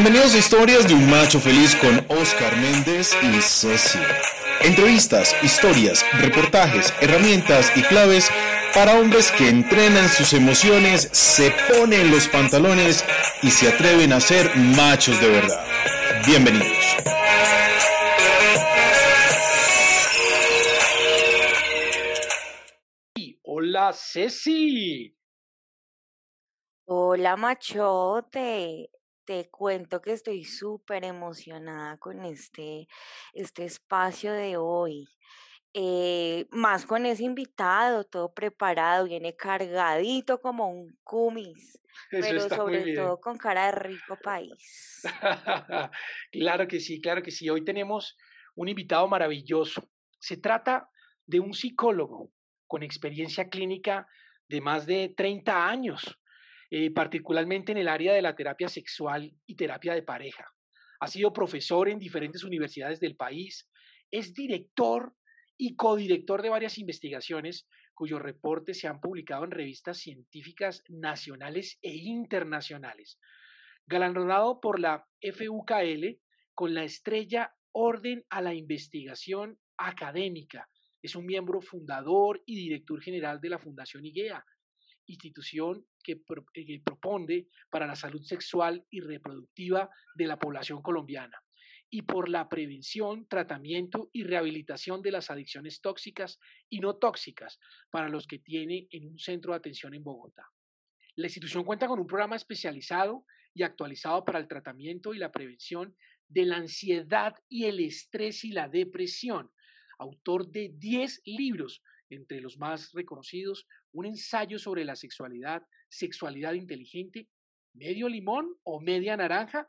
Bienvenidos a Historias de un Macho Feliz con Oscar Méndez y Ceci. Entrevistas, historias, reportajes, herramientas y claves para hombres que entrenan sus emociones, se ponen los pantalones y se atreven a ser machos de verdad. Bienvenidos. Hola Ceci. Hola machote, te cuento que estoy súper emocionada con este, este espacio de hoy. Eh, más con ese invitado, todo preparado, viene cargadito como un cumis, pero sobre todo con cara de rico país. claro que sí, claro que sí. Hoy tenemos un invitado maravilloso. Se trata de un psicólogo con experiencia clínica de más de 30 años eh, particularmente en el área de la terapia sexual y terapia de pareja. Ha sido profesor en diferentes universidades del país, es director y codirector de varias investigaciones cuyos reportes se han publicado en revistas científicas nacionales e internacionales. Galardonado por la FUKL con la estrella Orden a la Investigación Académica. Es un miembro fundador y director general de la Fundación IGEA, institución que, eh, propone para la salud sexual y reproductiva de la población colombiana y por la prevención, tratamiento y rehabilitación de las adicciones tóxicas y no tóxicas para los que tiene en un centro de atención en Bogotá. La institución cuenta con un programa especializado y actualizado para el tratamiento y la prevención de la ansiedad y el estrés y la depresión, autor de 10 libros, entre los más reconocidos, un ensayo sobre la sexualidad, sexualidad inteligente, medio limón o media naranja,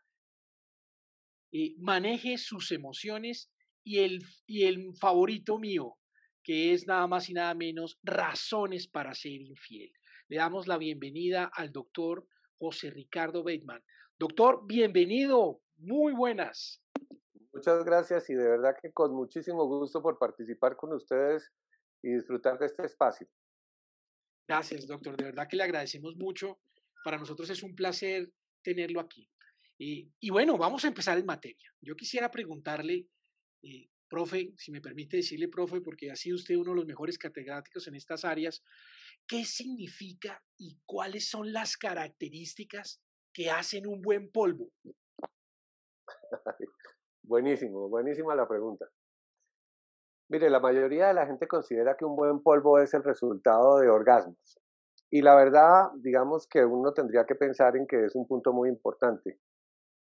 maneje sus emociones y el, y el favorito mío, que es nada más y nada menos razones para ser infiel. Le damos la bienvenida al doctor José Ricardo Bateman. Doctor, bienvenido, muy buenas. Muchas gracias y de verdad que con muchísimo gusto por participar con ustedes y disfrutar de este espacio. Gracias, doctor. De verdad que le agradecemos mucho. Para nosotros es un placer tenerlo aquí. y bueno, vamos a empezar en materia. Yo quisiera preguntarle, eh, profe, si me permite decirle, profe, porque ha sido usted uno de los mejores catedráticos en estas áreas, ¿qué significa y cuáles son las características que hacen un buen polvo? Buenísimo, buenísima la pregunta. Mire, la mayoría de la gente considera que un buen polvo es el resultado de orgasmos. Y la verdad, digamos que uno tendría que pensar en que es un punto muy importante.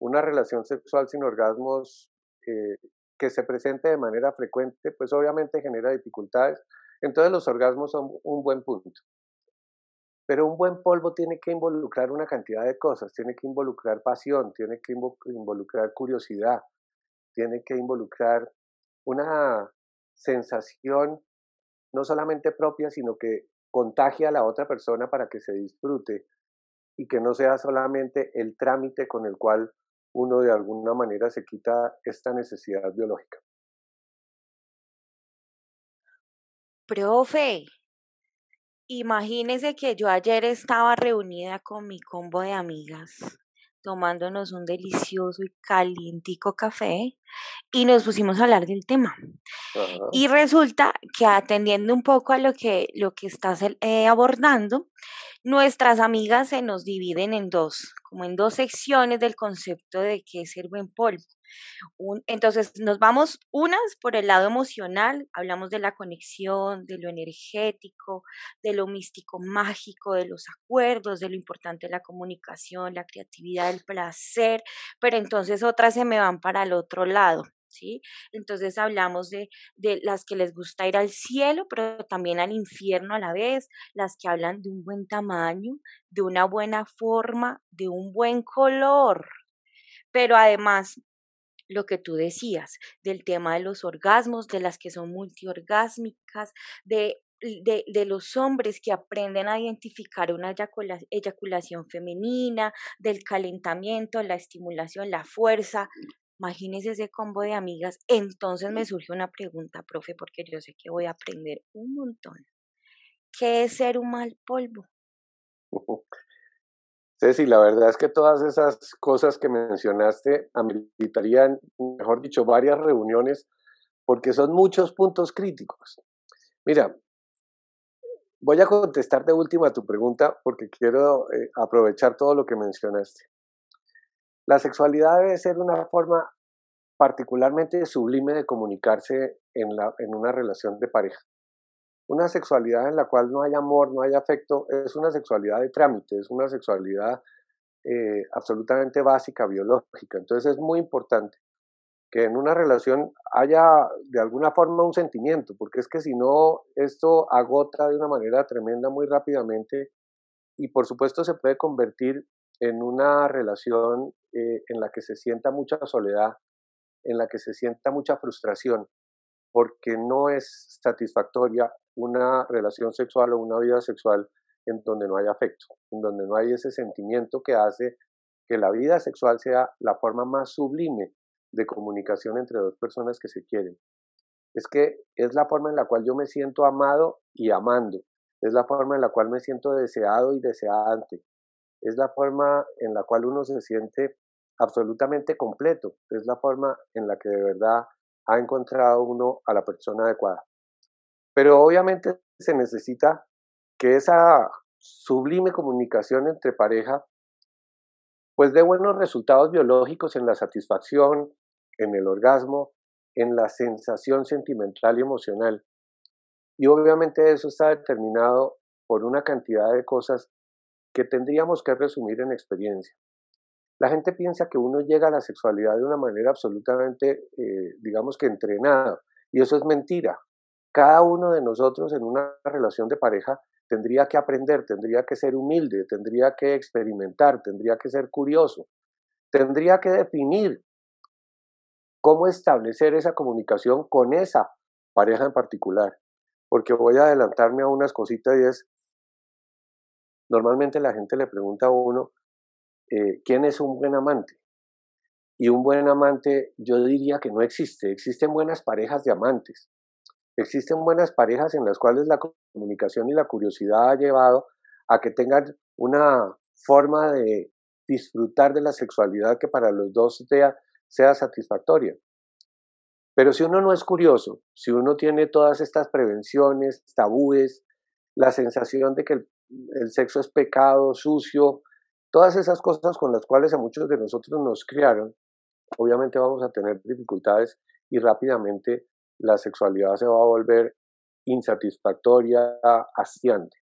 Una relación sexual sin orgasmos eh, que se presente de manera frecuente, pues obviamente genera dificultades. Entonces los orgasmos son un buen punto. Pero un buen polvo tiene que involucrar una cantidad de cosas, tiene que involucrar pasión, tiene que involucrar curiosidad, tiene que involucrar una sensación no solamente propia, sino que contagia a la otra persona para que se disfrute y que no sea solamente el trámite con el cual uno de alguna manera se quita esta necesidad biológica. Profe, imagínese que yo ayer estaba reunida con mi combo de amigas tomándonos un delicioso y calientico café y nos pusimos a hablar del tema. Y resulta que atendiendo un poco a lo que, lo que estás eh, abordando, nuestras amigas se nos dividen en dos, como en dos secciones del concepto de qué es el buen polvo entonces nos vamos unas por el lado emocional, hablamos de la conexión, de lo energético, de lo místico mágico, de los acuerdos, de lo importante de la comunicación, la creatividad, el placer, pero entonces otras se me van para el otro lado. ¿Sí? Entonces hablamos de, de las que les gusta ir al cielo, pero también al infierno a la vez, las que hablan de un buen tamaño, de una buena forma, de un buen color, pero además lo que tú decías, del tema de los orgasmos, de las que son multiorgásmicas, de, de, de los hombres que aprenden a identificar una eyaculación femenina, del calentamiento, la estimulación, la fuerza. Imagínese ese combo de amigas. Entonces me surge una pregunta, profe, porque yo sé que voy a aprender un montón. ¿Qué es ser un mal polvo? Ceci, la verdad es que todas esas cosas que mencionaste ameritarían, mejor dicho, varias reuniones porque son muchos puntos críticos. Mira, voy a contestar de última tu pregunta porque quiero eh, aprovechar todo lo que mencionaste. La sexualidad debe ser una forma particularmente sublime de comunicarse en una relación de pareja. Una sexualidad en la cual no hay amor, no hay afecto, es una sexualidad de trámite, es una sexualidad eh, absolutamente básica, biológica. Entonces es muy importante que en una relación haya de alguna forma un sentimiento, porque es que si no, esto agota de una manera tremenda muy rápidamente y por supuesto se puede convertir en una relación eh, en la que se sienta mucha soledad, en la que se sienta mucha frustración, porque no es satisfactoria una relación sexual o una vida sexual en donde no hay afecto, en donde no hay ese sentimiento que hace que la vida sexual sea la forma más sublime de comunicación entre dos personas que se quieren. Es que es la forma en la cual yo me siento amado y amando, es la forma en la cual me siento deseado y deseante, es la forma en la cual uno se siente absolutamente completo, es la forma en la que de verdad ha encontrado uno a la persona adecuada. Pero obviamente se necesita que esa sublime comunicación entre pareja pues dé buenos resultados biológicos en la satisfacción, en el orgasmo, en la sensación sentimental y emocional. Y obviamente eso está determinado por una cantidad de cosas que tendríamos que resumir en experiencia. La gente piensa que uno llega a la sexualidad de una manera absolutamente, eh, digamos que entrenada, y eso es mentira. Cada uno de nosotros en una relación de pareja tendría que aprender, tendría que ser humilde, tendría que experimentar, tendría que ser curioso, tendría que definir cómo establecer esa comunicación con esa pareja en particular. Porque voy a adelantarme a unas cositas y es, normalmente la gente le pregunta a uno, eh, ¿quién es un buen amante? Y un buen amante yo diría que no existe, existen buenas parejas de amantes, existen buenas parejas en las cuales la comunicación y la curiosidad ha llevado a que tengan una forma de disfrutar de la sexualidad que para los dos sea, sea satisfactoria. Pero si uno no es curioso, si uno tiene todas estas prevenciones, tabúes, la sensación de que el sexo es pecado, sucio, Todas esas cosas con las cuales a muchos de nosotros nos criaron, obviamente vamos a tener dificultades y rápidamente la sexualidad se va a volver insatisfactoria, hastiante.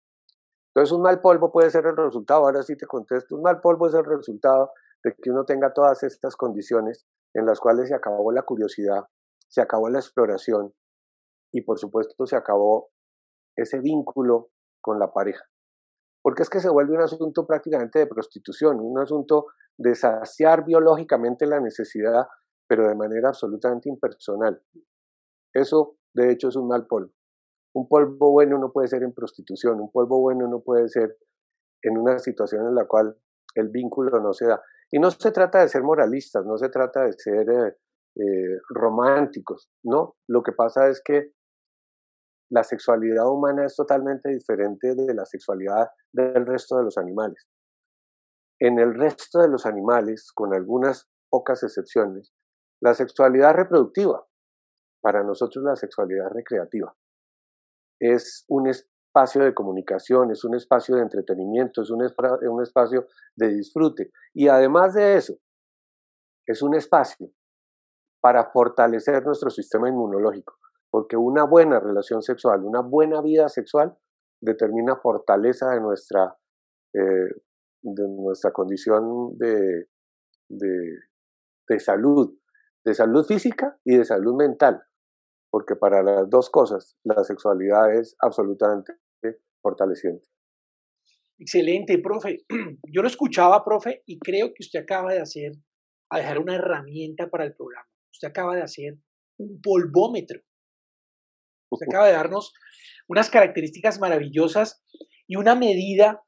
Entonces un mal polvo puede ser el resultado, ahora sí te contesto, un mal polvo es el resultado de que uno tenga todas estas condiciones en las cuales se acabó la curiosidad, se acabó la exploración y por supuesto se acabó ese vínculo con la pareja porque es que se vuelve un asunto prácticamente de prostitución, un asunto de saciar biológicamente la necesidad, pero de manera absolutamente impersonal. Eso, de hecho, es un mal polvo. Un polvo bueno no puede ser en prostitución, un polvo bueno no puede ser en una situación en la cual el vínculo no se da. Y no se trata de ser moralistas, no se trata de ser eh, eh, románticos, no. Lo que pasa es que la sexualidad humana es totalmente diferente de la sexualidad del resto de los animales. En el resto de los animales, con algunas pocas excepciones, la sexualidad reproductiva, para nosotros la sexualidad recreativa, es un espacio de comunicación, es un espacio de entretenimiento, es un, un espacio de disfrute. Y además de eso, es un espacio para fortalecer nuestro sistema inmunológico porque una buena relación sexual, una buena vida sexual determina fortaleza de nuestra, eh, de nuestra condición de, de, salud, de salud física y de salud mental, porque para las dos cosas la sexualidad es absolutamente fortaleciente. Excelente, profe. Yo lo escuchaba, profe, y creo que usted acaba de hacer, a dejar una herramienta para el programa. Usted acaba de hacer un polvómetro. Usted acaba de darnos unas características maravillosas y una medida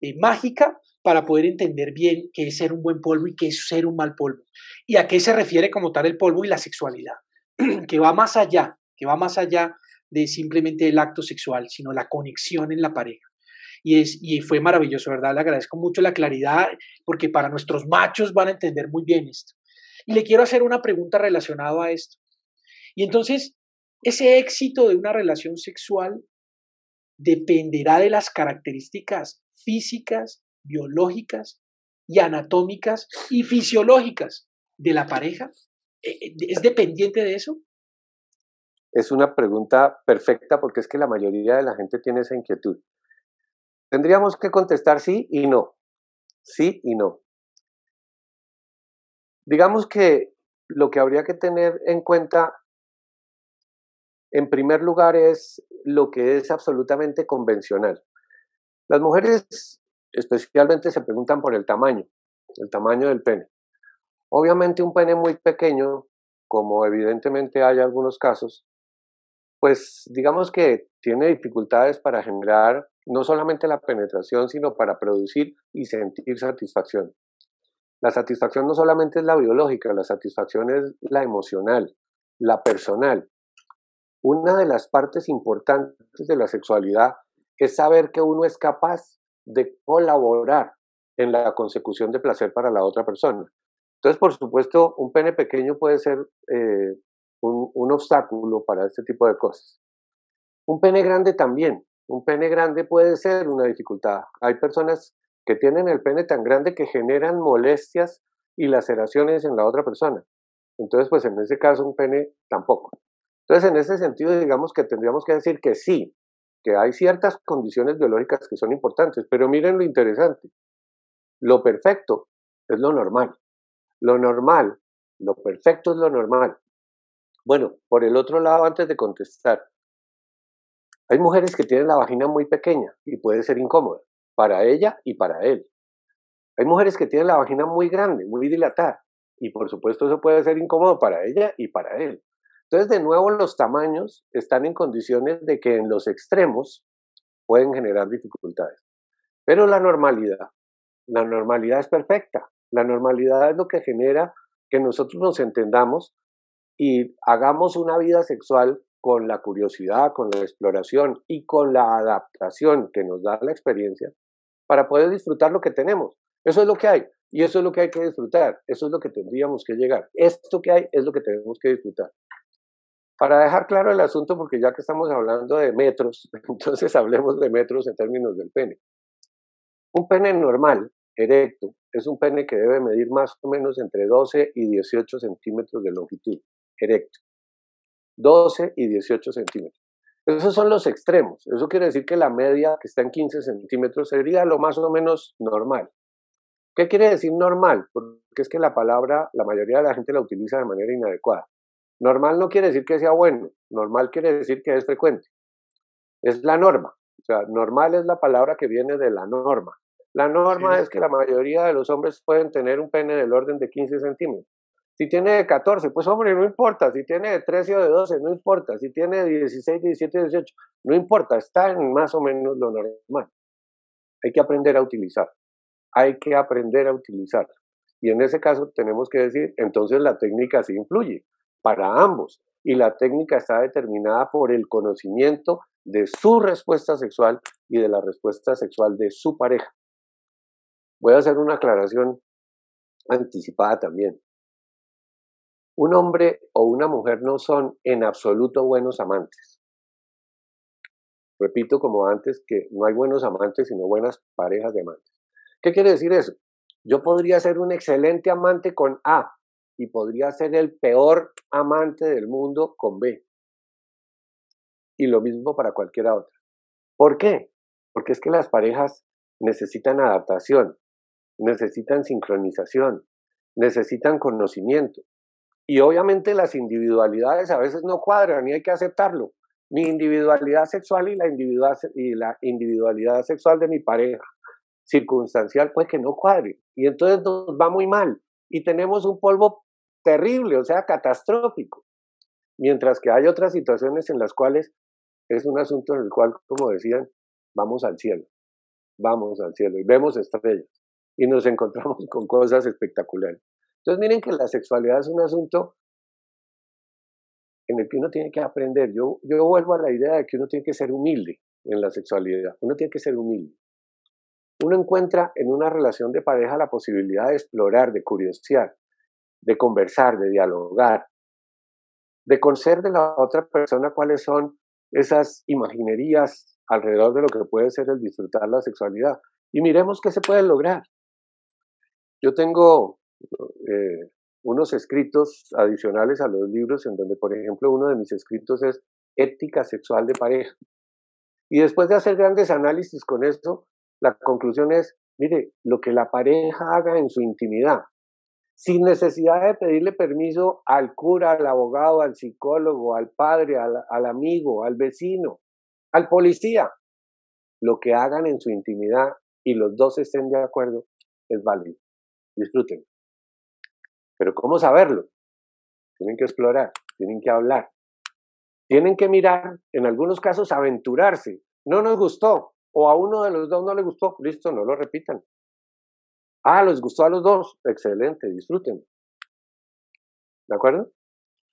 eh, mágica para poder entender bien qué es ser un buen polvo y qué es ser un mal polvo. Y a qué se refiere como tal el polvo y la sexualidad, que va más allá, que va más allá de simplemente el acto sexual, sino la conexión en la pareja. y, es, y fue maravilloso, ¿verdad? Le agradezco mucho la claridad porque para nuestros machos van a entender muy bien esto. Y le quiero hacer una pregunta relacionada a esto. Y entonces, ese éxito de una relación sexual dependerá de las características físicas, biológicas y anatómicas y fisiológicas de la pareja. ¿E, e, ¿Es dependiente de eso? Es una pregunta perfecta porque es que la mayoría de la gente tiene esa inquietud. Tendríamos que contestar sí y no. Sí y no. Digamos que lo que habría que tener en cuenta, en primer lugar, es lo que es absolutamente convencional. Las mujeres especialmente se preguntan por el tamaño, el tamaño del pene. Obviamente un pene muy pequeño, como evidentemente hay algunos casos, pues digamos que tiene dificultades para generar no solamente la penetración, sino para producir y sentir satisfacción. La satisfacción no solamente es la biológica, la satisfacción es la emocional, la personal. Una de las partes importantes de la sexualidad es saber que uno es capaz de colaborar en la consecución de placer para la otra persona. Entonces, por supuesto, un pene pequeño puede ser eh, un, un, obstáculo para este tipo de cosas. Un pene grande también. Un pene grande puede ser una dificultad. Hay personas que tienen el pene tan grande que generan molestias y laceraciones en la otra persona. Entonces, pues en ese caso un pene tampoco. Entonces, en ese sentido, digamos que tendríamos que decir que sí, que hay ciertas condiciones biológicas que son importantes, pero miren lo interesante. Lo perfecto es lo normal. Lo normal, lo perfecto es lo normal. Bueno, por el otro lado, antes de contestar, hay mujeres que tienen la vagina muy pequeña y puede ser incómoda para ella y para él. Hay mujeres que tienen la vagina muy grande, muy dilatada, y por supuesto eso puede ser incómodo para ella y para él. Entonces, de nuevo, los tamaños están en condiciones de que en los extremos pueden generar dificultades. Pero la normalidad, la normalidad es perfecta. La normalidad es lo que genera que nosotros nos entendamos y hagamos una vida sexual con la curiosidad, con la exploración y con la adaptación que nos da la experiencia para poder disfrutar lo que tenemos. Eso es lo que hay y eso es lo que hay que disfrutar, eso es lo que tendríamos que llegar. Esto que hay es lo que tenemos que disfrutar. Para dejar claro el asunto, porque ya que estamos hablando de metros, entonces hablemos de metros en términos del pene. Un pene normal, erecto, es un pene que debe medir más o menos entre 12 y 18 centímetros de longitud, erecto. 12 y 18 centímetros. Esos son los extremos. Eso quiere decir que la media, que está en 15 centímetros, sería lo más o menos normal. ¿Qué quiere decir normal? Porque es que la palabra, la mayoría de la gente la utiliza de manera inadecuada. Normal no quiere decir que sea bueno, normal quiere decir que es frecuente. Es la norma. O sea, normal es la palabra que viene de la norma. La norma es que la mayoría de los hombres pueden tener un pene del orden de 15 centímetros. Si tiene de 14, pues hombre, no importa. Si tiene de 13 o de 12, no importa. Si tiene de 16, 17, 18, no importa. Está en más o menos lo normal. Hay que aprender a utilizar. Hay que aprender a utilizar. Y en ese caso tenemos que decir, entonces la técnica sí influye para ambos. Y la técnica está determinada por el conocimiento de su respuesta sexual y de la respuesta sexual de su pareja. Voy a hacer una aclaración anticipada también. Un hombre o una mujer no son en absoluto buenos amantes. Repito como antes que no hay buenos amantes sino buenas parejas de amantes. ¿Qué quiere decir eso? Yo podría ser un excelente amante con A, y podría ser el peor amante del mundo con B. Y lo mismo para cualquiera otra. ¿Por qué? Porque es que las parejas necesitan adaptación, necesitan sincronización, necesitan conocimiento. Y obviamente las individualidades a veces no cuadran y hay que aceptarlo. Mi individualidad sexual y la, y la individualidad sexual de mi pareja circunstancial puede que no cuadre. Y entonces nos va muy mal. Y tenemos un polvo terrible, o sea, catastrófico. Mientras que hay otras situaciones en las cuales es un asunto en el cual, como decían, vamos al cielo, vamos al cielo y vemos estrellas y nos encontramos con cosas espectaculares. Entonces miren que la sexualidad es un asunto en el que uno tiene que aprender. Yo, yo vuelvo a la idea de que uno tiene que ser humilde en la sexualidad, uno tiene que ser humilde. uno encuentra en una relación de pareja la posibilidad de explorar, de curiosear, de conversar, de dialogar, de conocer de la otra persona cuáles son esas imaginerías alrededor de lo que puede ser el disfrutar la sexualidad. Y miremos qué se puede lograr. Yo tengo eh, unos escritos adicionales a los libros en donde, por ejemplo, uno de mis escritos es ética sexual de pareja. Y después de hacer grandes análisis con esto, la conclusión es, mire, lo que la pareja haga en su intimidad, sin necesidad de pedirle permiso al cura, al abogado, al psicólogo, al padre, al, amigo, al vecino, al policía, lo que hagan en su intimidad y los dos estén de acuerdo es válido. Disfruten. Pero ¿cómo saberlo? Tienen que explorar, tienen que hablar, tienen que mirar, en algunos casos aventurarse. No nos gustó, o a uno de los dos no le gustó, listo, no lo repitan. Ah, les gustó a los dos, excelente, disfruten. ¿De acuerdo?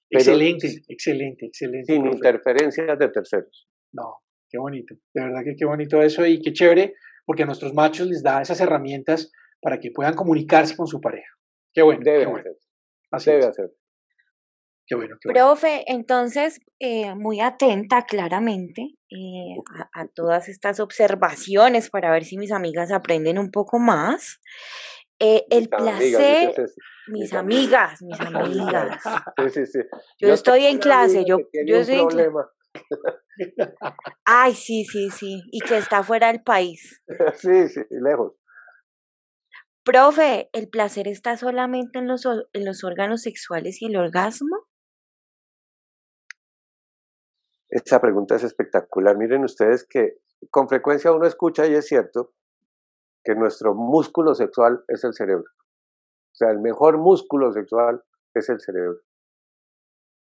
excelente, excelente, excelente. Sin interferencias de terceros. No, qué bonito. De verdad que qué bonito eso y qué chévere, porque a nuestros machos les da esas herramientas para que puedan comunicarse con su pareja. Qué bueno. Debe qué bueno. Así Debe hacer. Qué bueno, qué bueno. Profe, entonces, eh, muy atenta claramente eh, a, todas estas observaciones para ver si mis amigas aprenden un poco más. Eh, el placer, mis amigas, mis amigas. Sí, sí, sí. Yo, estoy en clase, yo, yo estoy en clase. Ay, sí, sí, sí. Y que está fuera del país. Sí, sí, lejos. Profe, ¿el placer está solamente en los, en los órganos sexuales y el orgasmo? Esa pregunta es espectacular. Miren ustedes que con frecuencia uno escucha, y es cierto, que nuestro músculo sexual es el cerebro. O sea, el mejor músculo sexual es el cerebro.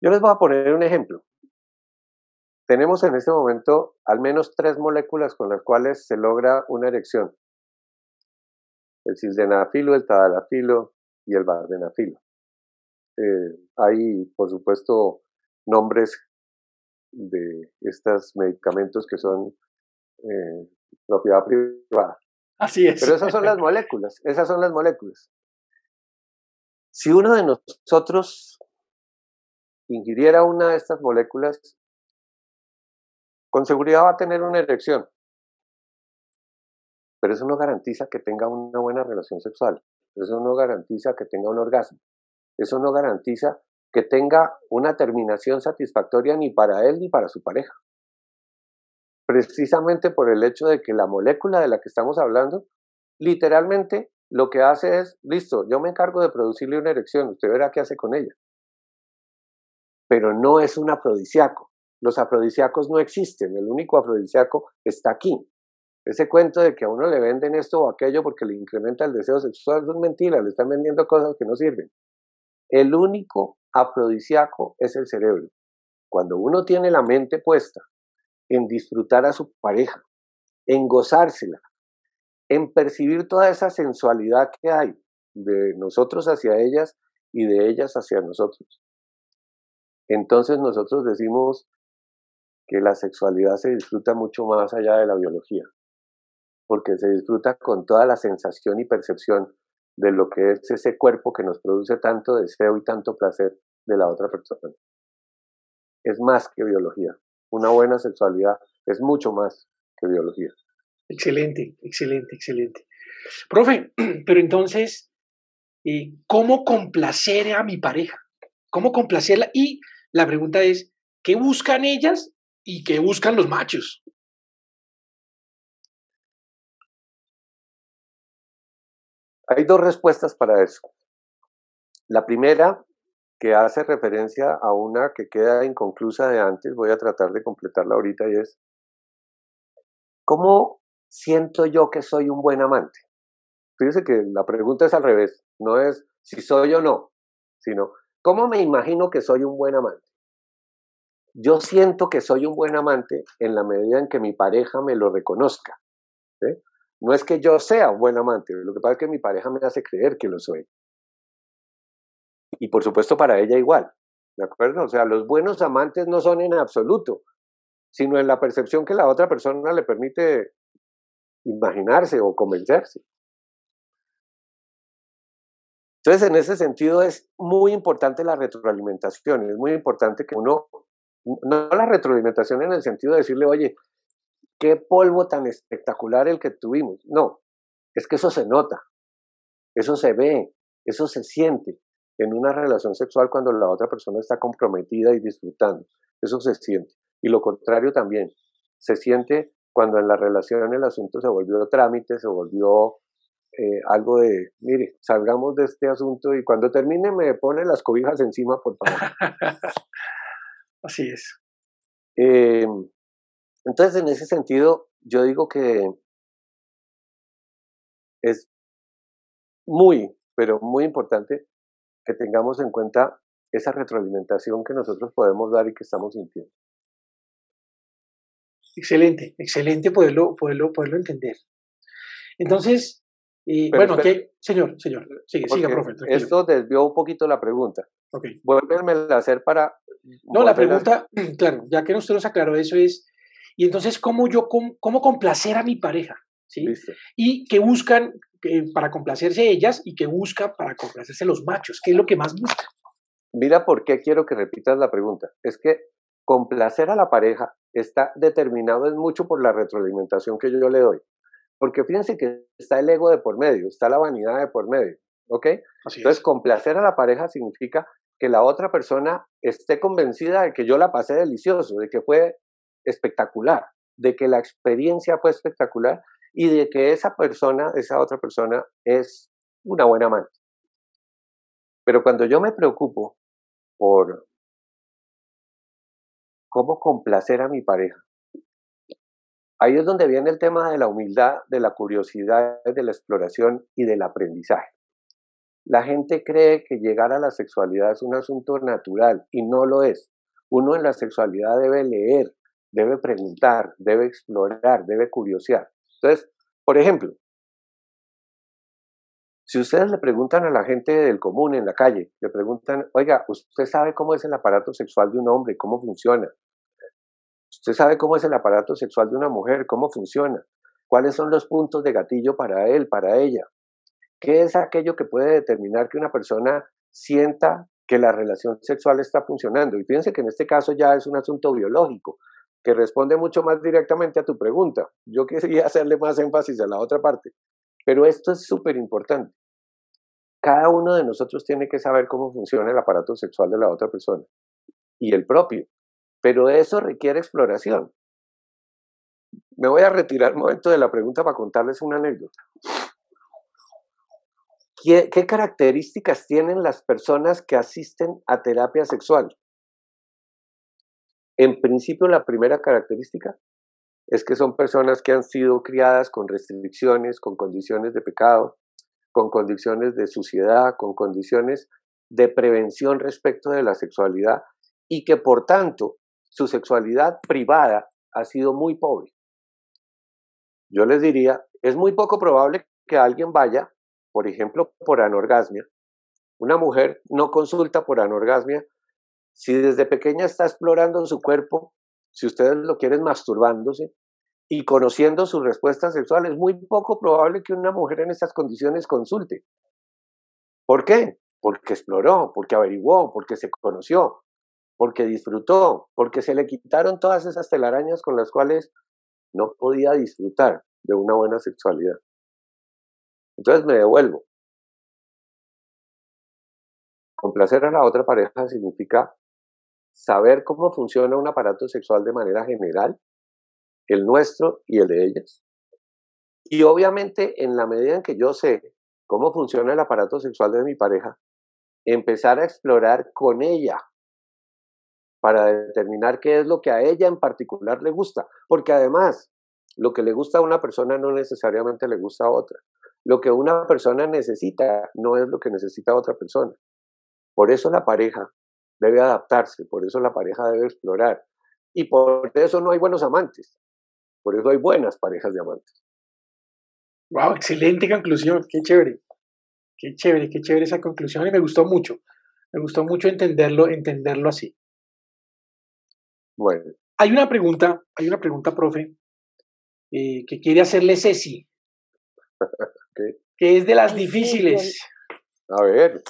Yo les voy a poner un ejemplo. Tenemos en este momento al menos tres moléculas con las cuales se logra una erección el sildenafilo, el tadalafilo y el vardenafilo. Eh, hay, por supuesto, nombres de estos medicamentos que son eh, propiedad privada. Así es. Pero esas son las moléculas, esas son las moléculas. Si uno de nosotros ingiriera una de estas moléculas, con seguridad va a tener una erección pero eso no garantiza que tenga una buena relación sexual, eso no garantiza que tenga un orgasmo, eso no garantiza que tenga una terminación satisfactoria ni para él ni para su pareja. Precisamente por el hecho de que la molécula de la que estamos hablando, literalmente lo que hace es, listo, yo me encargo de producirle una erección, usted verá qué hace con ella. Pero no es un afrodisíaco. Los afrodisíacos no existen, el único afrodisíaco está aquí, ese cuento de que a uno le venden esto o aquello porque le incrementa el deseo sexual es mentira, le están vendiendo cosas que no sirven. El único afrodisíaco es el cerebro. Cuando uno tiene la mente puesta en disfrutar a su pareja, en gozársela, en percibir toda esa sensualidad que hay de nosotros hacia ellas y de ellas hacia nosotros. Entonces nosotros decimos que la sexualidad se disfruta mucho más allá de la biología porque se disfruta con toda la sensación y percepción de lo que es ese cuerpo que nos produce tanto deseo y tanto placer de la otra persona. Es más que biología. Una buena sexualidad es mucho más que biología. Excelente, excelente, excelente. Profe, pero entonces, eh, ¿cómo complacer a mi pareja? ¿Cómo complacerla? Y la pregunta es, ¿qué buscan ellas y qué buscan los machos? Hay dos respuestas para eso. La primera, que hace referencia a una que queda inconclusa de antes, voy a tratar de completarla ahorita, y es, ¿cómo siento yo que soy un buen amante? Fíjense que la pregunta es al revés, no es si soy o no, sino, ¿cómo me imagino que soy un buen amante? Yo siento que soy un buen amante en la medida en que mi pareja me lo reconozca. No es que yo sea un buen amante, lo que pasa es que mi pareja me hace creer que lo soy. Y por supuesto para ella igual, ¿de acuerdo? O sea, los buenos amantes no son en absoluto, sino en la percepción que la otra persona le permite imaginarse o convencerse. Entonces, en ese sentido es muy importante la retroalimentación, es muy importante que uno, no la retroalimentación en el sentido de decirle, oye, qué polvo tan espectacular el que tuvimos. No, es que eso se nota, eso se ve, eso se siente en una relación sexual cuando la otra persona está comprometida y disfrutando. Eso se siente. Y lo contrario también, se siente cuando en la relación el asunto se volvió trámite, se volvió eh, algo de, mire, salgamos de este asunto y cuando termine me pone las cobijas encima, por favor. Así es. Em, entonces, en ese sentido, yo digo que es muy, pero muy importante que tengamos en cuenta esa retroalimentación que nosotros podemos dar y que estamos sintiendo. Excelente, excelente poderlo, poderlo, poderlo entender. Entonces, y, bueno, ¿qué? Señor, señor, sigue, siga, profe. Esto desvió un poquito la pregunta. Ok. Vuélveme a hacer para... No, la pregunta, claro, ya que usted nos aclaró eso es, y entonces, ¿cómo yo, cómo, cómo complacer a mi pareja? ¿sí? Y que buscan para complacerse ellas y que busca para complacerse los machos. ¿Qué es lo que más busca? Mira por qué quiero que repitas la pregunta. Es que complacer a la pareja está determinado es mucho por la retroalimentación que yo le doy. Porque fíjense que está el ego de por medio, está la vanidad de por medio. ¿Ok? Entonces, complacer a la pareja significa que la otra persona esté convencida de que yo la pasé delicioso, de que fue espectacular, de que la experiencia fue espectacular y de que esa persona, esa otra persona, es una buena amante. Pero cuando yo me preocupo por cómo complacer a mi pareja, ahí es donde viene el tema de la humildad, de la curiosidad, de la exploración y del aprendizaje. La gente cree que llegar a la sexualidad es un asunto natural y no lo es. Uno en la sexualidad debe leer, debe preguntar, debe explorar, debe curiosear. Entonces, por ejemplo, si ustedes le preguntan a la gente del común en la calle, le preguntan, oiga, ¿usted sabe cómo es el aparato sexual de un hombre? ¿Cómo funciona? ¿Usted sabe cómo es el aparato sexual de una mujer? ¿Cómo funciona? ¿Cuáles son los puntos de gatillo para él, para ella? ¿Qué es aquello que puede determinar que una persona sienta que la relación sexual está funcionando? Y fíjense que en este caso ya es un asunto biológico que responde mucho más directamente a tu pregunta. Yo quería hacerle más énfasis a la otra parte, pero esto es súper importante. Cada uno de nosotros tiene que saber cómo funciona el aparato sexual de la otra persona y el propio, pero eso requiere exploración. Me voy a retirar un momento de la pregunta para contarles una anécdota. ¿Qué, ¿Qué, características tienen las personas que asisten a terapia sexual? En principio, la primera característica es que son personas que han sido criadas con restricciones, con condiciones de pecado, con condiciones de suciedad, con condiciones de prevención respecto de la sexualidad y que por tanto su sexualidad privada ha sido muy pobre. Yo les diría, es muy poco probable que alguien vaya, por ejemplo, por anorgasmia. Una mujer no consulta por anorgasmia si desde pequeña está explorando su cuerpo, si ustedes lo quieren masturbándose y conociendo su respuesta sexual, es muy poco probable que una mujer en estas condiciones consulte. ¿Por qué? Porque exploró, porque averiguó, porque se conoció, porque disfrutó, porque se le quitaron todas esas telarañas con las cuales no podía disfrutar de una buena sexualidad. Entonces me devuelvo. Complacer a la otra pareja significa saber cómo funciona un aparato sexual de manera general, el nuestro y el de ellas. Y obviamente en la medida en que yo sé cómo funciona el aparato sexual de mi pareja, empezar a explorar con ella para determinar qué es lo que a ella en particular le gusta. Porque además, lo que le gusta a una persona no necesariamente le gusta a otra. Lo que una persona necesita no es lo que necesita otra persona. Por eso la pareja debe adaptarse, por eso la pareja debe explorar. Y por eso no hay buenos amantes, por eso hay buenas parejas de amantes. Wow, excelente conclusión, qué chévere, qué chévere, qué chévere esa conclusión y me gustó mucho, me gustó mucho entenderlo, entenderlo así. Bueno. Hay una pregunta, hay una pregunta, profe, eh, que quiere hacerle Ceci. Que es de las difíciles. A ver.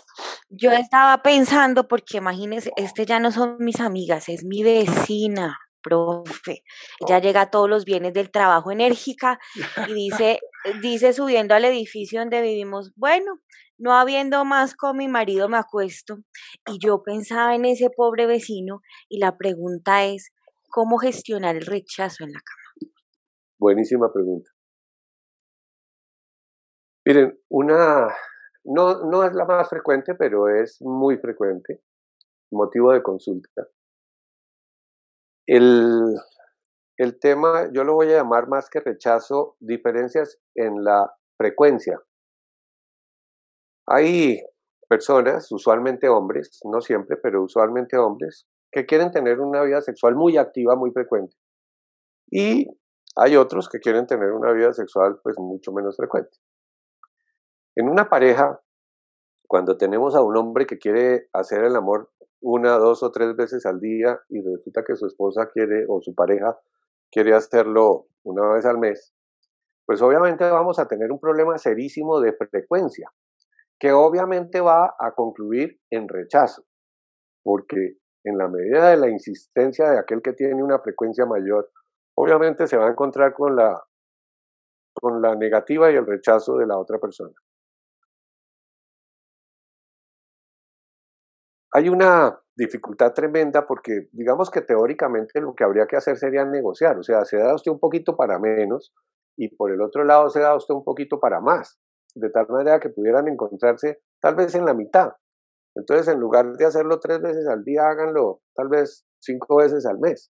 Yo estaba pensando, porque imagínense, este ya no son mis amigas, es mi vecina, profe. Ya llega todos los bienes del trabajo enérgica y dice, dice subiendo al edificio donde vivimos, bueno, no habiendo más con mi marido me acuesto. Y yo pensaba en ese pobre vecino y la pregunta es, ¿cómo gestionar el rechazo en la cama? Buenísima pregunta. Miren, una, no, no es la más frecuente, pero es muy frecuente, motivo de consulta. El, el tema, yo lo voy a llamar más que rechazo, diferencias en la frecuencia. Hay personas, usualmente hombres, no siempre, pero usualmente hombres, que quieren tener una vida sexual muy activa, muy frecuente. Y hay otros que quieren tener una vida sexual pues mucho menos frecuente. En una pareja, cuando tenemos a un hombre que quiere hacer el amor una, dos o tres veces al día y resulta que su esposa quiere o su pareja quiere hacerlo una vez al mes, pues obviamente vamos a tener un problema serísimo de frecuencia, que obviamente va a concluir en rechazo, porque en la medida de la insistencia de aquel que tiene una frecuencia mayor, obviamente se va a encontrar con la, con la negativa y el rechazo de la otra persona. Hay una dificultad tremenda porque digamos que teóricamente lo que habría que hacer sería negociar, o sea, se da usted un poquito para menos y por el otro lado se da usted un poquito para más, de tal manera que pudieran encontrarse tal vez en la mitad. Entonces, en lugar de hacerlo tres veces al día, háganlo tal vez cinco veces al mes.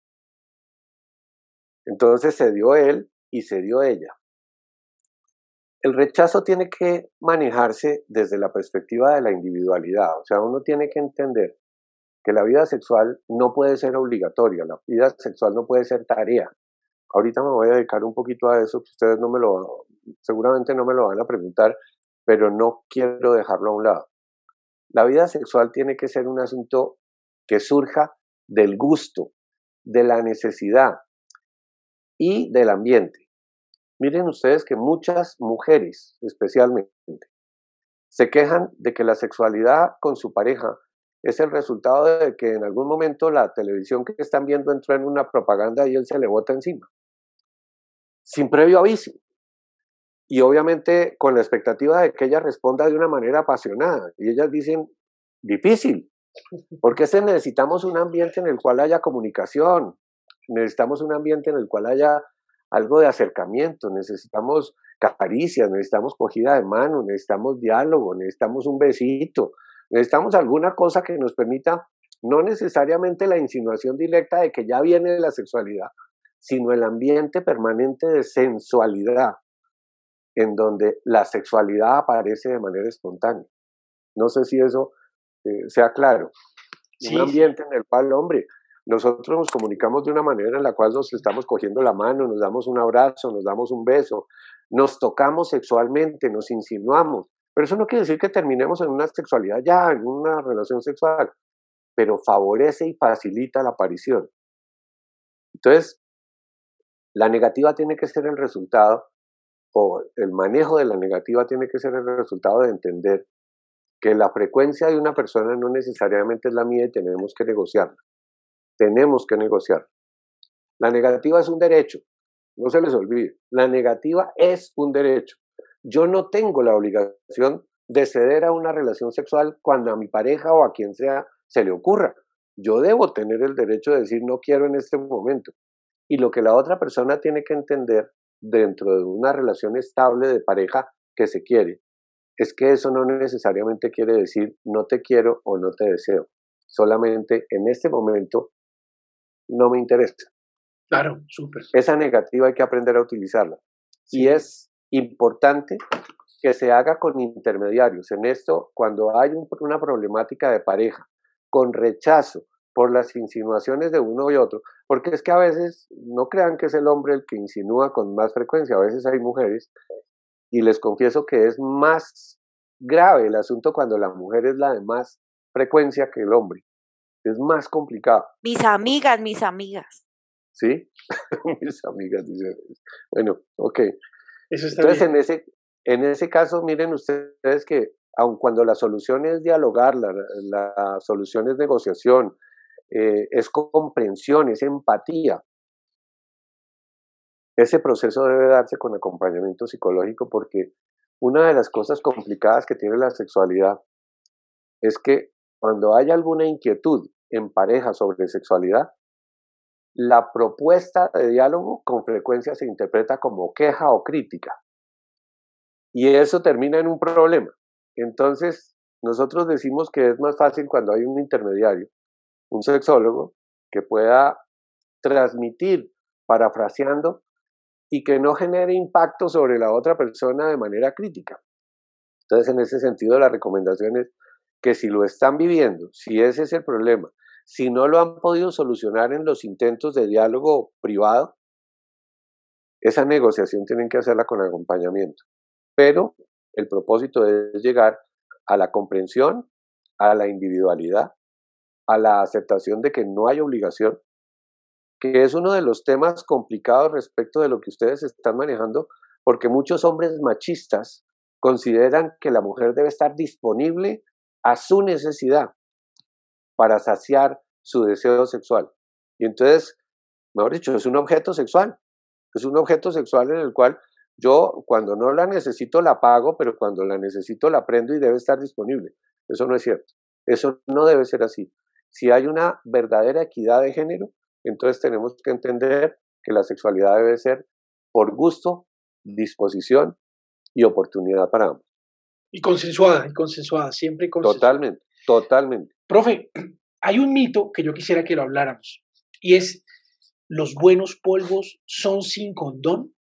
Entonces se dio él y se dio ella el rechazo tiene que manejarse desde la perspectiva de la individualidad, o sea, uno tiene que entender que la vida sexual no puede ser obligatoria, la vida sexual no puede ser tarea. Ahorita me voy a dedicar un poquito a eso, que ustedes no me lo, seguramente no me lo van a preguntar, pero no quiero dejarlo a un lado. La vida sexual tiene que ser un asunto que surja del gusto, de la necesidad y del ambiente. Miren ustedes que muchas mujeres, especialmente, se quejan de que la sexualidad con su pareja es el resultado de que en algún momento la televisión que están viendo entró en una propaganda y él se le bota encima, sin previo aviso. Y obviamente con la expectativa de que ella responda de una manera apasionada. Y ellas dicen, difícil, porque se necesitamos un ambiente en el cual haya comunicación, necesitamos un ambiente en el cual haya algo de acercamiento, necesitamos caricias, necesitamos cogida de mano, necesitamos diálogo, necesitamos un besito, necesitamos alguna cosa que nos permita no necesariamente la insinuación directa de que ya viene la sexualidad, sino el ambiente permanente de sensualidad, en donde la sexualidad aparece de manera espontánea. No sé si eso eh, sea claro. un ambiente en el cual, hombre, nosotros nos comunicamos de una manera en la cual nos estamos cogiendo la mano, nos damos un abrazo, nos damos un beso, nos tocamos sexualmente, nos insinuamos. Pero eso no quiere decir que terminemos en una sexualidad ya, en una relación sexual, pero favorece y facilita la aparición. Entonces, la negativa tiene que ser el resultado, o el manejo de la negativa tiene que ser el resultado de entender que la frecuencia de una persona no necesariamente es la mía y tenemos que negociarla tenemos que negociar. La negativa es un derecho, no se les olvide. La negativa es un derecho. Yo no tengo la obligación de ceder a una relación sexual cuando a mi pareja o a quien sea se le ocurra. Yo debo tener el derecho de decir no quiero en este momento. Y lo que la otra persona tiene que entender dentro de una relación estable de pareja que se quiere es que eso no necesariamente quiere decir no te quiero o no te deseo. Solamente en este momento no me interesa. Claro, súper. Esa negativa hay que aprender a utilizarla. Y es importante que se haga con intermediarios. En esto, cuando hay una problemática de pareja, con rechazo por las insinuaciones de uno y otro, porque es que a veces no crean que es el hombre el que insinúa con más frecuencia, a veces hay mujeres, y les confieso que es más grave el asunto cuando la mujer es la de más frecuencia que el hombre es más complicado. Mis amigas, mis amigas. ¿Sí? Mis amigas dicen, bueno, ok. Entonces, en ese, en ese caso, miren ustedes que aun cuando la solución es dialogar, la, la solución es negociación, eh, es comprensión, es empatía, ese proceso debe darse con acompañamiento psicológico porque una de las cosas complicadas que tiene la sexualidad es que cuando hay alguna inquietud en pareja sobre sexualidad, la propuesta de diálogo con frecuencia se interpreta como queja o crítica. Y eso termina en un problema. Entonces, nosotros decimos que es más fácil cuando hay un intermediario, un sexólogo, que pueda transmitir, parafraseando, y que no genere impacto sobre la otra persona de manera crítica. Entonces, en ese sentido, la recomendación es que si lo están viviendo, si ese es el problema, si no lo han podido solucionar en los intentos de diálogo privado, esa negociación tienen que hacerla con acompañamiento. Pero el propósito es llegar a la comprensión, a la individualidad, a la aceptación de que no hay obligación, que es uno de los temas complicados respecto de lo que ustedes están manejando, porque muchos hombres machistas consideran que la mujer debe estar disponible a su necesidad para saciar su deseo sexual. Y entonces, mejor dicho, es un objeto sexual. Es un objeto sexual en el cual yo cuando no la necesito la pago, pero cuando la necesito la prendo y debe estar disponible. Eso no es cierto. Eso no debe ser así. Si hay una verdadera equidad de género, entonces tenemos que entender que la sexualidad debe ser por gusto, disposición y oportunidad para ambos. Y consensuada, y consensuada, siempre consensuada. Totalmente, totalmente. Profe, hay un mito que yo quisiera que lo habláramos, y es, ¿los buenos polvos son sin condón?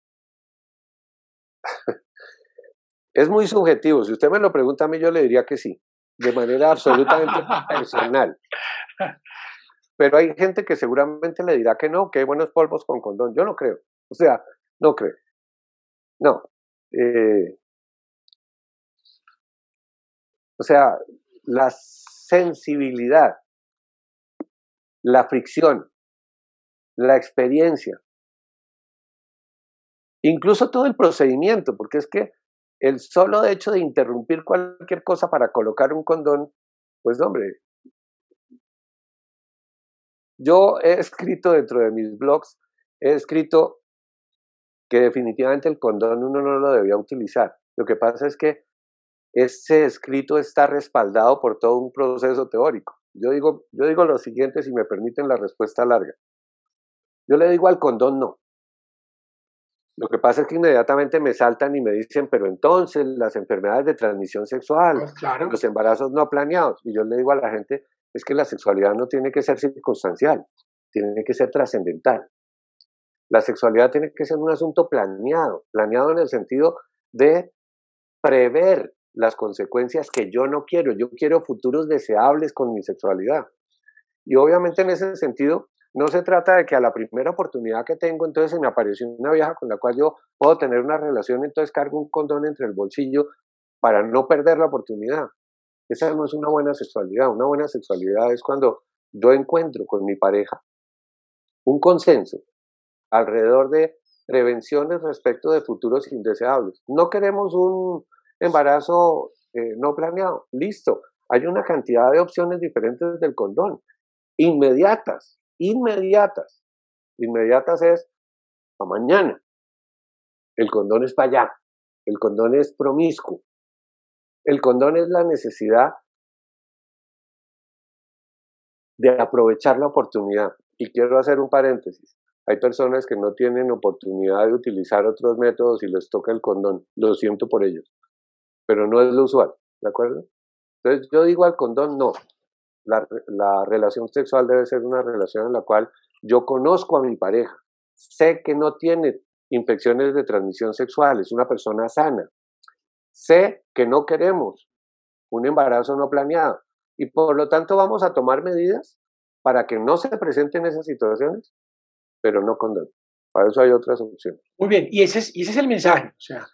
es muy subjetivo. Si usted me lo pregunta a mí, yo le diría que sí, de manera absolutamente personal. Pero hay gente que seguramente le dirá que no, que hay buenos polvos con condón. Yo no creo. O sea, no creo. No. Eh, o sea, la sensibilidad, la fricción, la experiencia, incluso todo el procedimiento, porque es que el solo hecho de interrumpir cualquier cosa para colocar un condón, pues hombre, yo he escrito dentro de mis blogs, he escrito que definitivamente el condón uno no lo debía utilizar. Lo que pasa es que ese escrito está respaldado por todo un proceso teórico. Yo digo, yo digo lo siguiente, si me permiten la respuesta larga. Yo le digo al condón no. Lo que pasa es que inmediatamente me saltan y me dicen, pero entonces las enfermedades de transmisión sexual, pues los embarazos no planeados. Y yo le digo a la gente, es que la sexualidad no tiene que ser circunstancial, tiene que ser trascendental. La sexualidad tiene que ser un asunto planeado, planeado en el sentido de prever las consecuencias que yo no quiero. Yo quiero futuros deseables con mi sexualidad. Y obviamente en ese sentido, no se trata de que a la primera oportunidad que tengo, entonces se me apareció una vieja con la cual yo puedo tener una relación, entonces cargo un condón entre el bolsillo para no perder la oportunidad. Esa no es una buena sexualidad. Una buena sexualidad es cuando yo encuentro con mi pareja un consenso alrededor de prevenciones respecto de futuros indeseables. No queremos un embarazo eh, no planeado. Listo. Hay una cantidad de opciones diferentes del condón. Inmediatas, inmediatas. Inmediatas es para mañana. El condón es para allá. El condón es promiscuo. El condón es la necesidad de aprovechar la oportunidad. Y quiero hacer un paréntesis. Hay personas que no tienen oportunidad de utilizar otros métodos y les toca el condón. Lo siento por ellos. Pero no es lo usual, ¿de acuerdo? Entonces yo digo al condón no. La, la relación sexual debe ser una relación en la cual yo conozco a mi pareja. Sé que no tiene infecciones de transmisión sexual, es una persona sana sé que no queremos un embarazo no planeado y por lo tanto vamos a tomar medidas para que no se presenten esas situaciones, pero no condón. Para eso hay otras opciones. Muy bien, y ese es, y ese es el mensaje. O sea,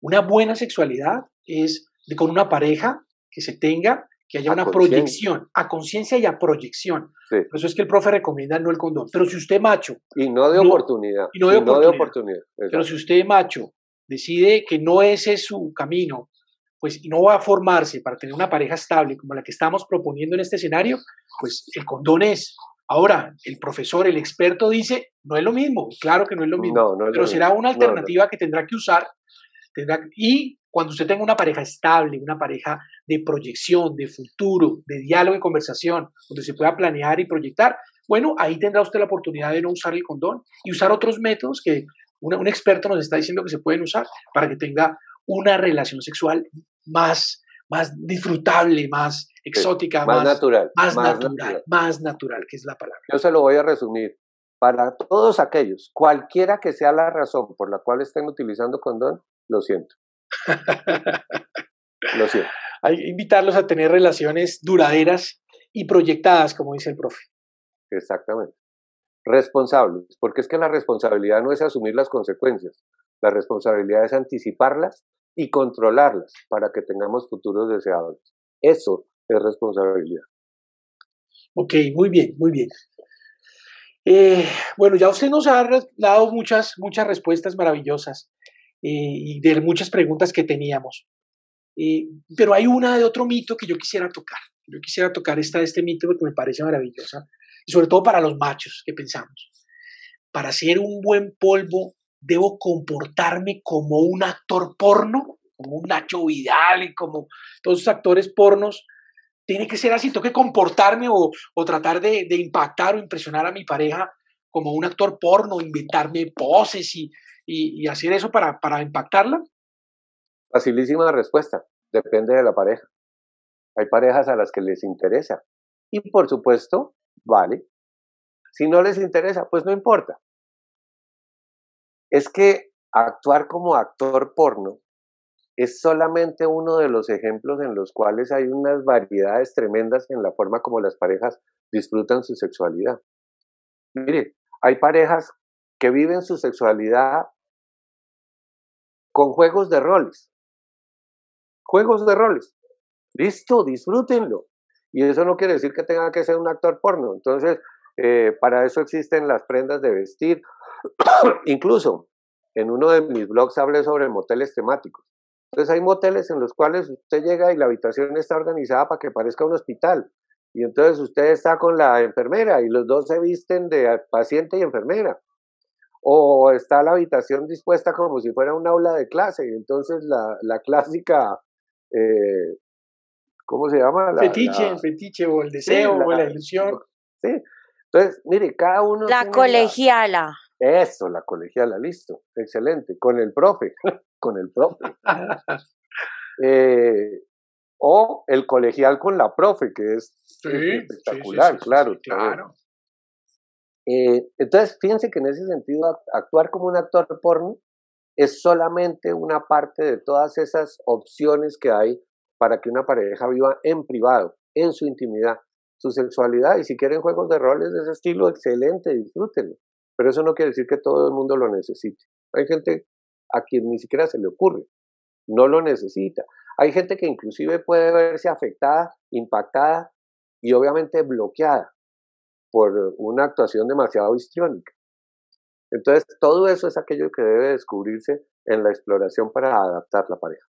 una buena sexualidad es de, con una pareja que se tenga que haya una proyección, a conciencia y a proyección. Por eso es que el profe recomienda no el condón. Pero si usted macho... Y no de oportunidad. Y no de oportunidad. pero si usted macho decide que no ese es su camino, pues no va a formarse para tener una pareja estable como la que estamos proponiendo en este escenario, pues el condón es. Ahora, el profesor, el experto dice, no es lo mismo, claro que no es lo mismo, pero será una alternativa que tendrá que usar. Tendrá, y cuando usted tenga una pareja estable, una pareja de proyección, de futuro, de diálogo y conversación, donde se pueda planear y proyectar, bueno, ahí tendrá usted la oportunidad de no usar el condón y usar otros métodos que un experto nos está diciendo que se pueden usar para que tenga una relación sexual más, más disfrutable, más exótica, más, natural, más, natural, más natural, que es la palabra. Yo se lo voy a resumir. Para todos aquellos, cualquiera que sea la razón por la cual estén utilizando condón, lo siento. Lo siento. Hay que invitarlos a tener relaciones duraderas y proyectadas, como dice el profe. Exactamente. Responsables, porque es que la responsabilidad no es asumir las consecuencias, la responsabilidad es anticiparlas y controlarlas para que tengamos futuros deseables. Eso es responsabilidad. Ok, muy bien, muy bien. Eh, bueno, ya usted nos ha dado muchas, muchas respuestas maravillosas. Eh, y de muchas preguntas que teníamos. Eh, pero hay una de otro mito que yo quisiera tocar. Yo quisiera tocar esta, este mito porque me parece maravillosa, y sobre todo para los machos que pensamos. Para ser un buen polvo, debo comportarme como un actor porno, como un Nacho Vidal y como todos esos actores pornos. Tiene que ser así, tengo que comportarme o, o tratar de, de, impactar o impresionar a mi pareja como un actor porno, inventarme poses y, y, hacer eso para, para impactarla? Facilísima respuesta, depende de la pareja. Hay parejas a las que les interesa y por supuesto, vale. Si no les interesa, pues no importa. Es que actuar como actor porno es solamente uno de los ejemplos en los cuales hay unas variedades tremendas en la forma como las parejas disfrutan su sexualidad. Mire, hay parejas que viven su sexualidad con juegos de roles. Juegos de roles. Listo, disfrútenlo. Y eso no quiere decir que tenga que ser un actor porno. Entonces, eh, para eso existen las prendas de vestir. Incluso en uno de mis blogs hablé sobre moteles temáticos. Entonces hay moteles en los cuales usted llega y la habitación está organizada para que parezca un hospital. Y entonces usted está con la enfermera y los dos se visten de paciente y enfermera o está la habitación dispuesta como si fuera un aula de clase, y entonces la, la clásica, eh, ¿cómo se llama? La, fetiche, fetiche, o el deseo, o la ilusión. Sí, entonces, mire, cada uno... La colegiala. Eso, la colegiala, listo, excelente, con el profe, con el profe. eh, o el colegial con la profe, que es, espectacular, claro. claro. Eh, entonces, fíjense que en ese sentido, actuar como un actor porno es solamente una parte de todas esas opciones que hay para que una pareja viva en privado, en su intimidad, su sexualidad. Y si quieren juegos de roles de ese estilo, excelente, disfrútenlo. Pero eso no quiere decir que todo el mundo lo necesite. Hay gente a quien ni siquiera se le ocurre, no lo necesita. Hay gente que inclusive puede verse afectada, impactada y obviamente bloqueada por una actuación demasiado histriónica. Entonces, todo eso es aquello que debe descubrirse en la exploración para adaptar la pareja.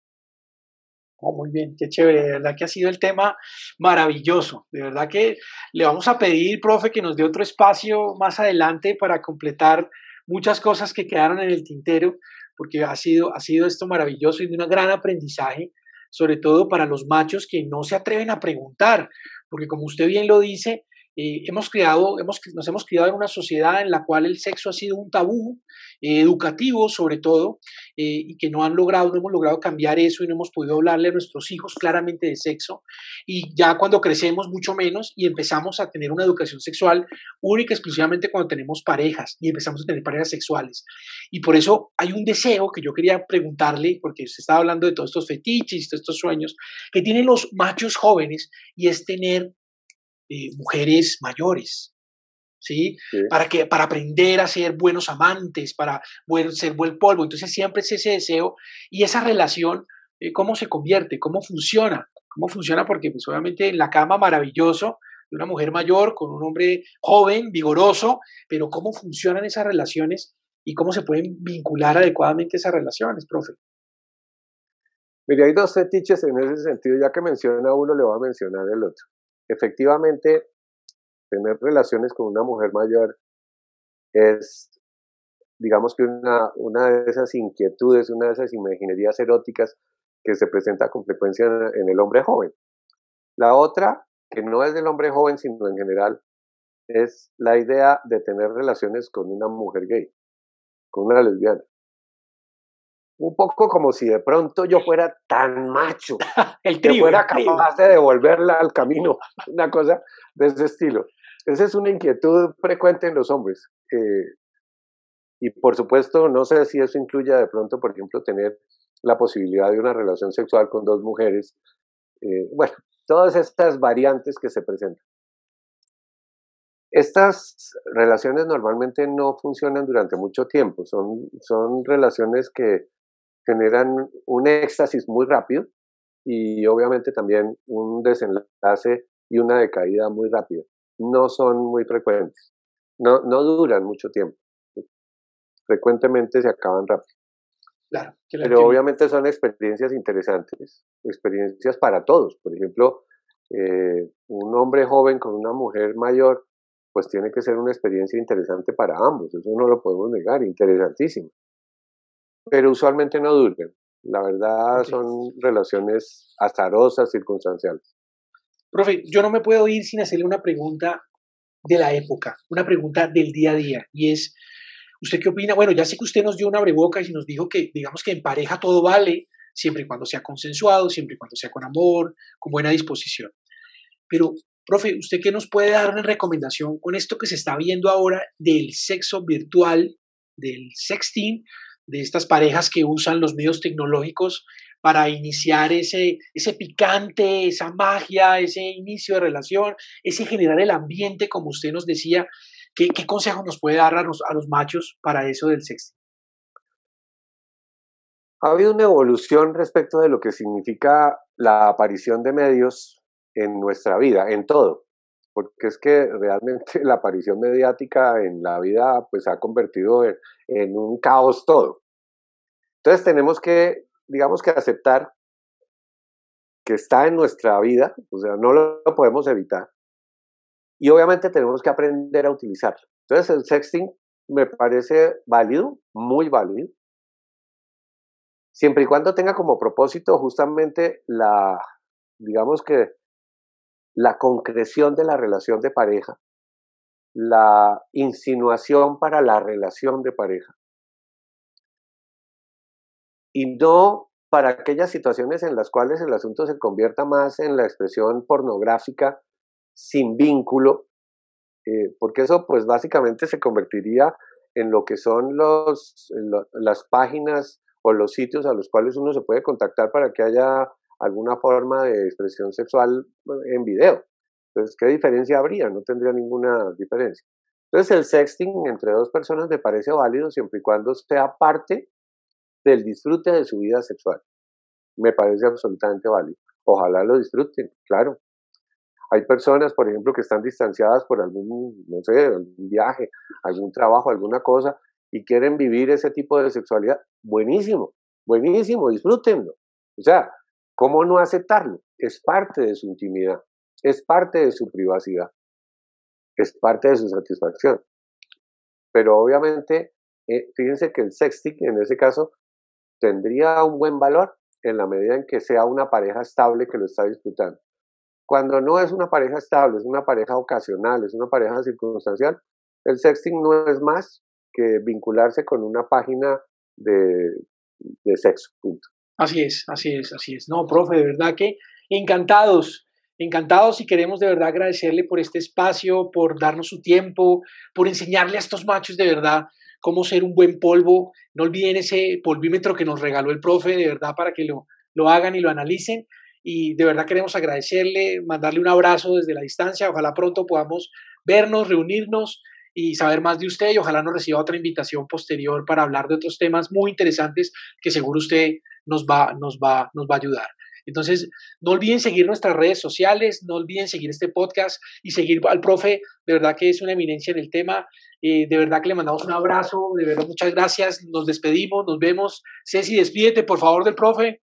Oh, muy bien, qué chévere, de verdad que ha sido el tema maravilloso. De verdad que le vamos a pedir, profe, que nos dé otro espacio más adelante para completar muchas cosas que quedaron en el tintero, porque ha sido, ha sido esto maravilloso y de un gran aprendizaje, sobre todo para los machos que no se atreven a preguntar, porque como usted bien lo dice, eh, hemos creado, hemos, nos hemos criado en una sociedad en la cual el sexo ha sido un tabú, eh, educativo sobre todo, eh, y que no han logrado, no hemos logrado cambiar eso y no hemos podido hablarle a nuestros hijos claramente de sexo. Y ya cuando crecemos mucho menos y empezamos a tener una educación sexual única exclusivamente cuando tenemos parejas y empezamos a tener parejas sexuales. Y por eso hay un deseo que yo quería preguntarle, porque usted estaba hablando de todos estos fetiches, de estos sueños que tienen los machos jóvenes, y es tener eh, mujeres mayores, ¿sí? Para, que, para aprender a ser buenos amantes, para ser buen polvo. Entonces siempre es ese deseo y esa relación eh, cómo se convierte, cómo funciona, cómo funciona porque pues obviamente en la cama maravilloso de una mujer mayor con un hombre joven, vigoroso, pero cómo funcionan esas relaciones y cómo se pueden vincular adecuadamente esas relaciones, profe. Mire, hay dos fetiches en ese sentido, ya que menciona uno, le voy a mencionar el otro. Efectivamente, tener relaciones con una mujer mayor es, digamos que una, una de esas inquietudes, una de esas imaginerías eróticas que se presenta con frecuencia en, el hombre joven. La otra, que no es del hombre joven, sino en general, es la idea de tener relaciones con una mujer gay, con una lesbiana un poco como si de pronto yo fuera tan macho el que fuera capaz de devolverla al camino, una cosa de ese estilo. Esa es una inquietud frecuente en los hombres. Eh, y por supuesto, no sé si eso incluya de pronto, por ejemplo, tener la posibilidad de una relación sexual con dos mujeres. Eh, bueno, todas estas variantes que se presentan. Estas relaciones normalmente no funcionan durante mucho tiempo, son, son relaciones que generan un éxtasis muy rápido y obviamente también un desenlace y una decaída muy rápida. No son muy frecuentes, no, no duran mucho tiempo. Frecuentemente se acaban rápido. Claro, Pero obviamente son experiencias interesantes, experiencias para todos. Por ejemplo, eh, un hombre joven con una mujer mayor, pues tiene que ser una experiencia interesante para ambos, eso no lo podemos negar, interesantísimo pero usualmente no duran. La verdad son relaciones azarosas, circunstanciales. Profe, yo no me puedo ir sin hacerle una pregunta de la época, una pregunta del día a día, y es, ¿usted qué opina? Bueno, ya sé que usted nos dio una breboca y nos dijo que, digamos que en pareja todo vale, siempre y cuando sea consensuado, siempre y cuando sea con amor, con buena disposición. Pero, profe, ¿usted qué nos puede dar una recomendación con esto que se está viendo ahora del sexo virtual, del sexting, de estas parejas que usan los medios tecnológicos para iniciar ese, ese picante, esa magia, ese inicio de relación, ese generar el ambiente, como usted nos decía. ¿Qué, qué consejo nos puede dar a los, a los machos para eso del sexo? Ha habido una evolución respecto de lo que significa la aparición de medios en nuestra vida, en todo porque es que realmente la aparición mediática en la vida pues ha convertido en, un caos todo. Entonces tenemos que, digamos que aceptar que está en nuestra vida, o sea, no lo, podemos evitar. Y obviamente tenemos que aprender a utilizarlo. Entonces el sexting me parece válido, muy válido, siempre y cuando tenga como propósito justamente la, digamos que la concreción de la relación de pareja, la insinuación para la relación de pareja. Y no para aquellas situaciones en las cuales el asunto se convierta más en la expresión pornográfica sin vínculo, eh, porque eso pues básicamente se convertiría en lo que son los, las páginas o los sitios a los cuales uno se puede contactar para que haya alguna forma de expresión sexual en video. Entonces, ¿qué diferencia habría? No tendría ninguna diferencia. Entonces, el sexting entre dos personas me parece válido siempre y cuando sea parte del disfrute de su vida sexual. Me parece absolutamente válido. Ojalá lo disfruten, claro. Hay personas, por ejemplo, que están distanciadas por algún, no sé, algún viaje, algún trabajo, alguna cosa, y quieren vivir ese tipo de sexualidad. Buenísimo, buenísimo, disfrútenlo. O sea, ¿Cómo no aceptarlo? Es parte de su intimidad, es parte de su privacidad, es parte de su satisfacción. Pero obviamente, eh, fíjense que el sexting en ese caso tendría un buen valor en la medida en que sea una pareja estable que lo está disfrutando. Cuando no es una pareja estable, es una pareja ocasional, es una pareja circunstancial, el sexting no es más que vincularse con una página de, de sexo. Punto. Así es, así es, así es. No, profe, de verdad que encantados, encantados y queremos de verdad agradecerle por este espacio, por darnos su tiempo, por enseñarle a estos machos de verdad cómo ser un buen polvo. No olviden ese polvímetro que nos regaló el profe, de verdad, para que lo, lo hagan y lo analicen. Y de verdad queremos agradecerle, mandarle un abrazo desde la distancia. Ojalá pronto podamos vernos, reunirnos y saber más de usted y ojalá nos reciba otra invitación posterior para hablar de otros temas muy interesantes que seguro usted nos va, nos va, nos va a ayudar. Entonces, no olviden seguir nuestras redes sociales, no olviden seguir este podcast y seguir al profe, de verdad que es una eminencia en el tema, eh, de verdad que le mandamos un abrazo, de verdad muchas gracias, nos despedimos, nos vemos. Ceci, despídete por favor del profe.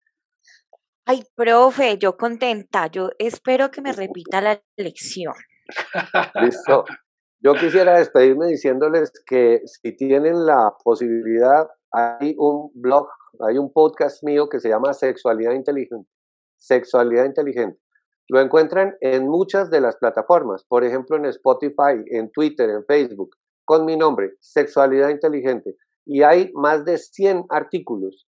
Ay, profe, yo contenta, yo espero que me repita la lección. Listo. Yo quisiera despedirme diciéndoles que si tienen la posibilidad, hay un blog, hay un podcast mío que se llama Sexualidad Inteligente. Sexualidad Inteligente. Lo encuentran en muchas de las plataformas, por ejemplo en Spotify, en Twitter, en Facebook, con mi nombre, Sexualidad Inteligente. Y hay más de 100 artículos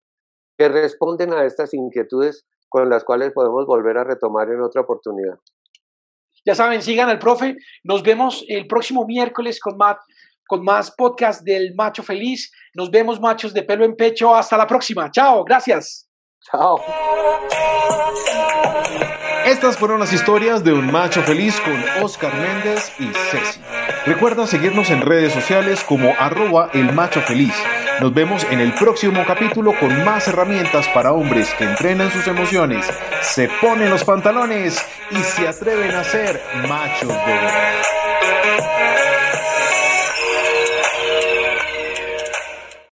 que responden a estas inquietudes con las cuales podemos volver a retomar en otra oportunidad. Ya saben, sigan al profe. Nos vemos el próximo miércoles con más, con más podcast del Macho Feliz. Nos vemos, machos de pelo en pecho. Hasta la próxima. Chao, gracias. Chao. Estas fueron las historias de un macho feliz con Oscar Méndez y Ceci. Recuerda seguirnos en redes sociales como arroba el macho feliz. Nos vemos en el próximo capítulo con más herramientas para hombres que entrenan sus emociones, se ponen los pantalones y se atreven a ser machos de verdad.